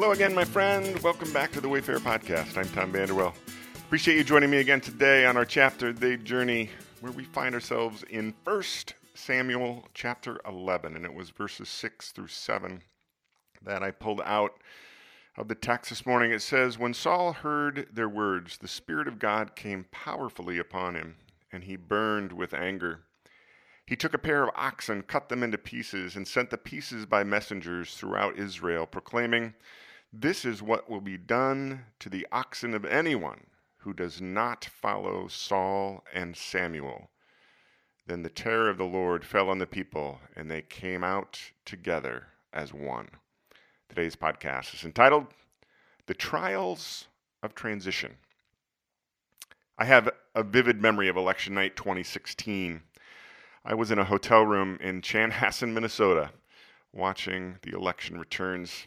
Hello again, my friend. Welcome back to the Wayfarer Podcast. I'm Tom Vanderwell. Appreciate you joining me again today on our chapter day journey where we find ourselves in 1 Samuel chapter 11, and it was verses 6 through 7 that I pulled out of the text this morning. It says, When Saul heard their words, the Spirit of God came powerfully upon him, and he burned with anger. He took a pair of oxen, cut them into pieces, and sent the pieces by messengers throughout Israel, proclaiming, This is what will be done to the oxen of anyone who does not follow Saul and Samuel. Then the terror of the Lord fell on the people, and they came out together as one. Today's podcast is entitled The Trials of Transition. I have a vivid memory of election night 2016. I was in a hotel room in Chanhassen, Minnesota, watching the election returns.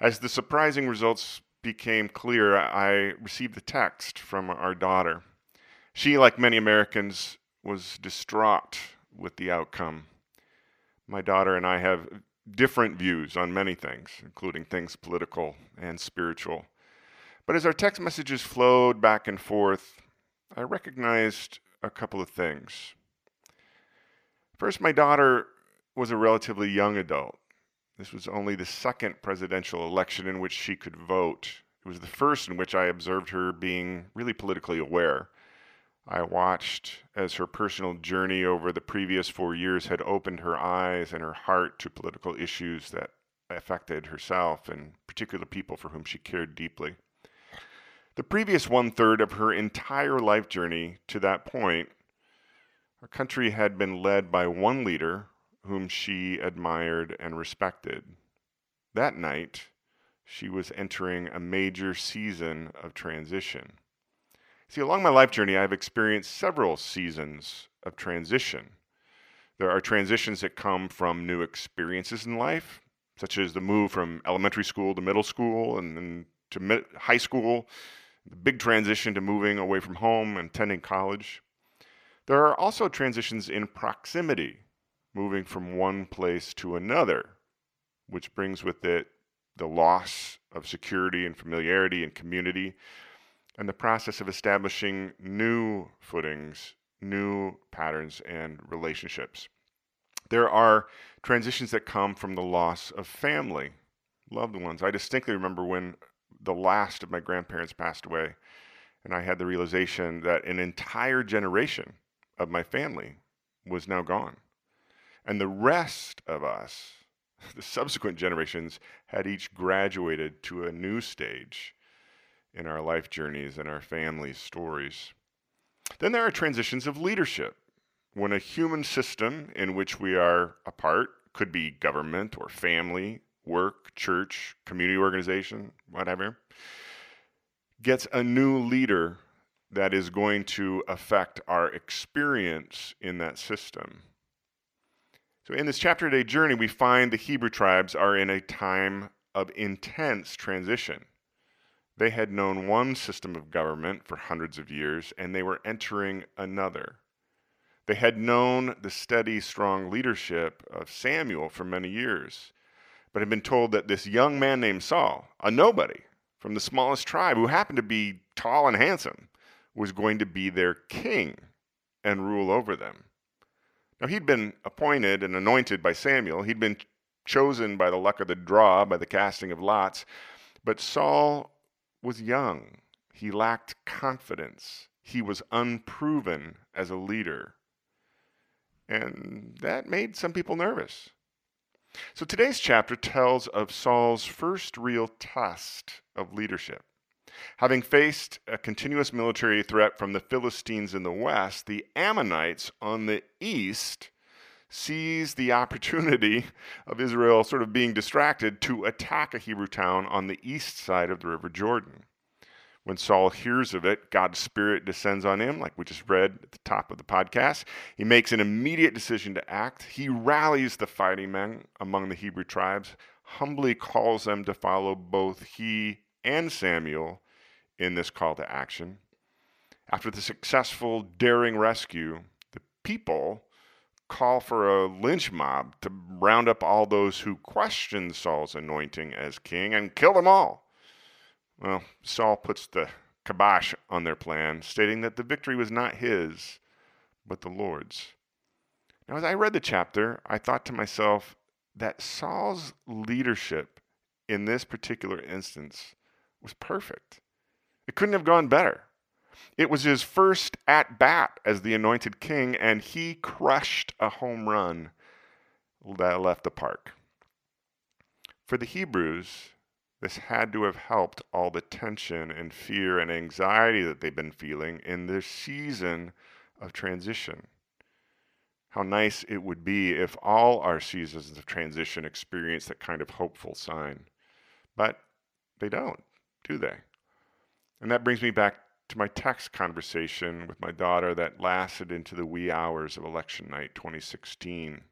As the surprising results became clear, I received a text from our daughter. She, like many Americans, was distraught with the outcome. My daughter and I have different views on many things, including things political and spiritual. But as our text messages flowed back and forth, I recognized a couple of things. First, my daughter was a relatively young adult. This was only the second presidential election in which she could vote. It was the first in which I observed her being really politically aware. I watched as her personal journey over the previous four years had opened her eyes and her heart to political issues that affected herself and particular people for whom she cared deeply. The previous one third of her entire life journey to that point our country had been led by one leader whom she admired and respected. That night, she was entering a major season of transition. See, along my life journey, I've experienced several seasons of transition. There are transitions that come from new experiences in life, such as the move from elementary school to middle school and then to high school, the big transition to moving away from home and attending college. There are also transitions in proximity, moving from one place to another, which brings with it the loss of security and familiarity and community, and the process of establishing new footings, new patterns, and relationships. There are transitions that come from the loss of family, loved ones. I distinctly remember when the last of my grandparents passed away, and I had the realization that an entire generation of my family was now gone. And the rest of us, the subsequent generations, had each graduated to a new stage in our life journeys and our family stories. Then there are transitions of leadership. When a human system in which we are a part, could be government or family, work, church, community organization, whatever, gets a new leader that is going to affect our experience in that system. So, in this chapter day journey, we find the Hebrew tribes are in a time of intense transition. They had known one system of government for hundreds of years, and they were entering another. They had known the steady, strong leadership of Samuel for many years, but had been told that this young man named Saul, a nobody from the smallest tribe who happened to be tall and handsome, was going to be their king and rule over them. Now, he'd been appointed and anointed by Samuel, he'd been chosen by the luck of the draw, by the casting of lots, but Saul was young. He lacked confidence. He was unproven as a leader. And that made some people nervous. So today's chapter tells of Saul's first real test of leadership. Having faced a continuous military threat from the Philistines in the west, the Ammonites on the east seized the opportunity of Israel sort of being distracted to attack a Hebrew town on the east side of the River Jordan. When Saul hears of it, God's Spirit descends on him, like we just read at the top of the podcast. He makes an immediate decision to act. He rallies the fighting men among the Hebrew tribes, humbly calls them to follow both he and Samuel in this call to action. After the successful, daring rescue, the people call for a lynch mob to round up all those who question Saul's anointing as king and kill them all. Well, Saul puts the kibosh on their plan, stating that the victory was not his, but the Lord's. Now, as I read the chapter, I thought to myself that Saul's leadership in this particular instance was perfect. It couldn't have gone better. It was his first at bat as the anointed king, and he crushed a home run that left the park. For the Hebrews, this had to have helped all the tension and fear and anxiety that they've been feeling in this season of transition. How nice it would be if all our seasons of transition experienced that kind of hopeful sign. But they don't, do they? And that brings me back to my text conversation with my daughter that lasted into the wee hours of election night 2016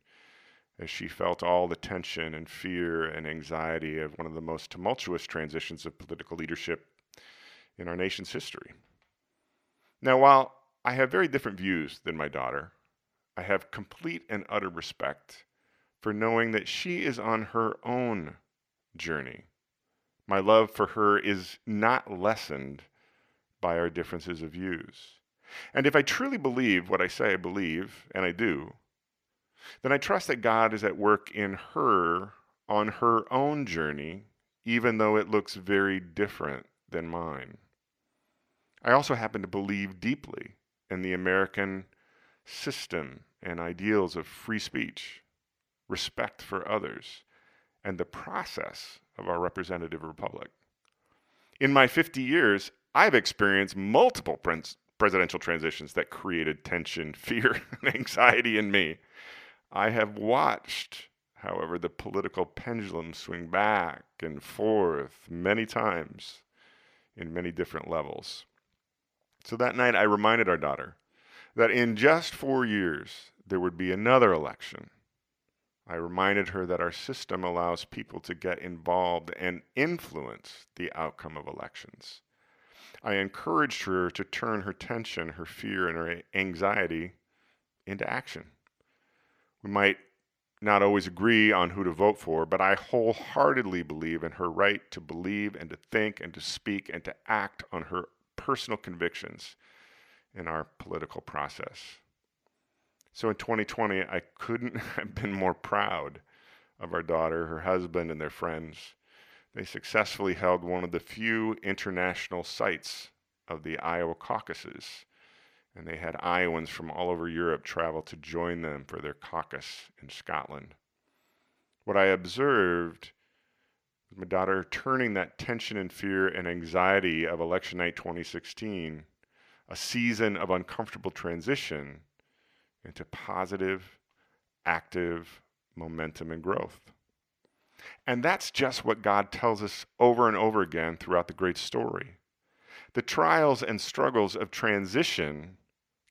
as she felt all the tension and fear and anxiety of one of the most tumultuous transitions of political leadership in our nation's history. Now, while I have very different views than my daughter, I have complete and utter respect for knowing that she is on her own journey. My love for her is not lessened by our differences of views. And if I truly believe what I say I believe, and I do, then I trust that God is at work in her on her own journey, even though it looks very different than mine. I also happen to believe deeply in the American system and ideals of free speech, respect for others, and the process of our representative republic. In my 50 years, I've experienced multiple presidential transitions that created tension, fear, and anxiety in me. I have watched, however, the political pendulum swing back and forth many times in many different levels. So that night, I reminded our daughter that in just four years, there would be another election. I reminded her that our system allows people to get involved and influence the outcome of elections. I encouraged her to turn her tension, her fear, and her anxiety into action. We might not always agree on who to vote for, but I wholeheartedly believe in her right to believe and to think and to speak and to act on her personal convictions in our political process. So in 2020, I couldn't have been more proud of our daughter, her husband, and their friends. They successfully held one of the few international sites of the Iowa caucuses and they had Iowans from all over Europe travel to join them for their caucus in Scotland. What I observed was my daughter turning that tension and fear and anxiety of election night 2016, a season of uncomfortable transition, into positive, active momentum and growth. And that's just what God tells us over and over again throughout the great story. The trials and struggles of transition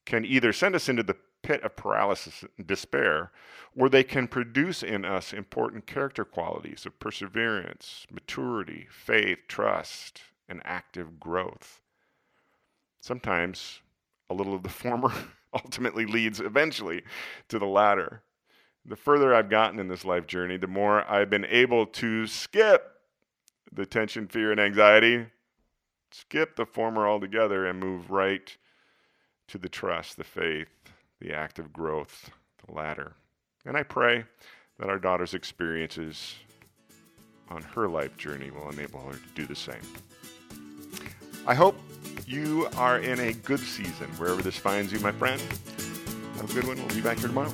can either send us into the pit of paralysis and despair, or they can produce in us important character qualities of perseverance, maturity, faith, trust, and active growth. Sometimes a little of the former ultimately leads eventually to the latter. The further I've gotten in this life journey, the more I've been able to skip the tension, fear, and anxiety, skip the former altogether, and move right to the trust, the faith, the active growth, the latter. And I pray that our daughter's experiences on her life journey will enable her to do the same. I hope you are in a good season wherever this finds you, my friend. Have a good one. We'll be back here tomorrow.